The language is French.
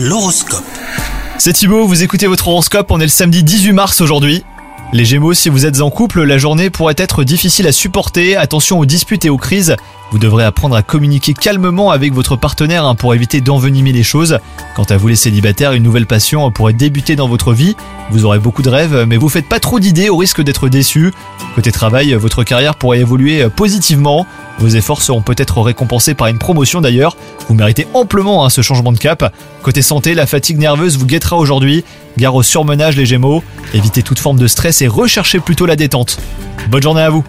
L'horoscope. C'est Thibaut, vous écoutez votre horoscope, on est le samedi 18 mars aujourd'hui. Les Gémeaux, si vous êtes en couple, la journée pourrait être difficile à supporter, attention aux disputes et aux crises. Vous devrez apprendre à communiquer calmement avec votre partenaire hein, pour éviter d'envenimer les choses. Quant à vous les célibataires, une nouvelle passion pourrait débuter dans votre vie. Vous aurez beaucoup de rêves, mais vous faites pas trop d'idées au risque d'être déçu. Côté travail, votre carrière pourrait évoluer positivement. Vos efforts seront peut-être récompensés par une promotion d'ailleurs. Vous méritez amplement hein, ce changement de cap. Côté santé, la fatigue nerveuse vous guettera aujourd'hui. Gare au surmenage les Gémeaux. Évitez toute forme de stress et recherchez plutôt la détente. Bonne journée à vous